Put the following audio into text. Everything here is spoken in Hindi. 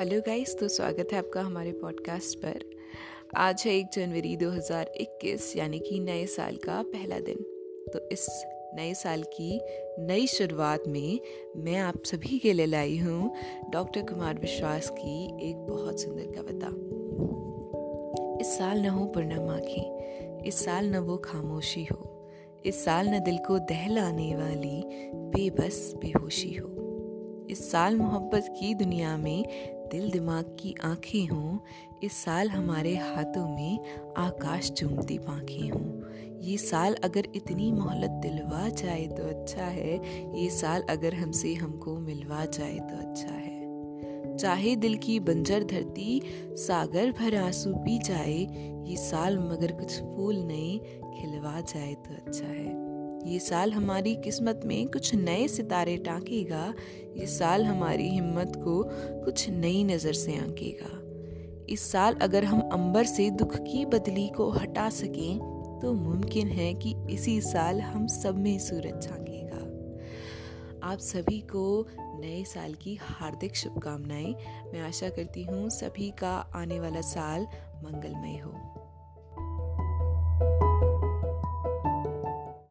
हेलो गाइस तो स्वागत है आपका हमारे पॉडकास्ट पर। आज है एक जनवरी 2021 यानी कि नए साल का पहला दिन। तो इस नए साल की नई शुरुआत में मैं आप सभी के लिए लाई हूँ डॉक्टर कुमार विश्वास की एक बहुत सुंदर कविता। इस साल न हो पूर्णिमा की इस साल न वो खामोशी हो, इस साल न दिल को दहलाने वाली बेबस बेहोशी हो। इस साल मोहब्बत की दुनिया में दिल दिमाग की आँखें हों, इस साल हमारे हाथों में आकाश चूमती पाखें हों। ये साल अगर इतनी मोहलत दिलवा जाए तो अच्छा है, ये साल अगर हमसे हमको मिलवा जाए तो अच्छा है। चाहे दिल की बंजर धरती सागर भर आँसू पी जाए, ये साल मगर कुछ फूल नहीं खिलवा जाए तो अच्छा है। ये साल हमारी किस्मत में कुछ नए सितारे टाँकेगा। ये साल हमारी हिम्मत को कुछ नई नज़र से आंकेगा। इस साल अगर हम अंबर से दुख की बदली को हटा सकें तो मुमकिन है कि इसी साल हम सब में सूरज झांकेगा आप सभी को नए साल की हार्दिक शुभकामनाएँ। मैं आशा करती हूँ सभी का आने वाला साल मंगलमय हो।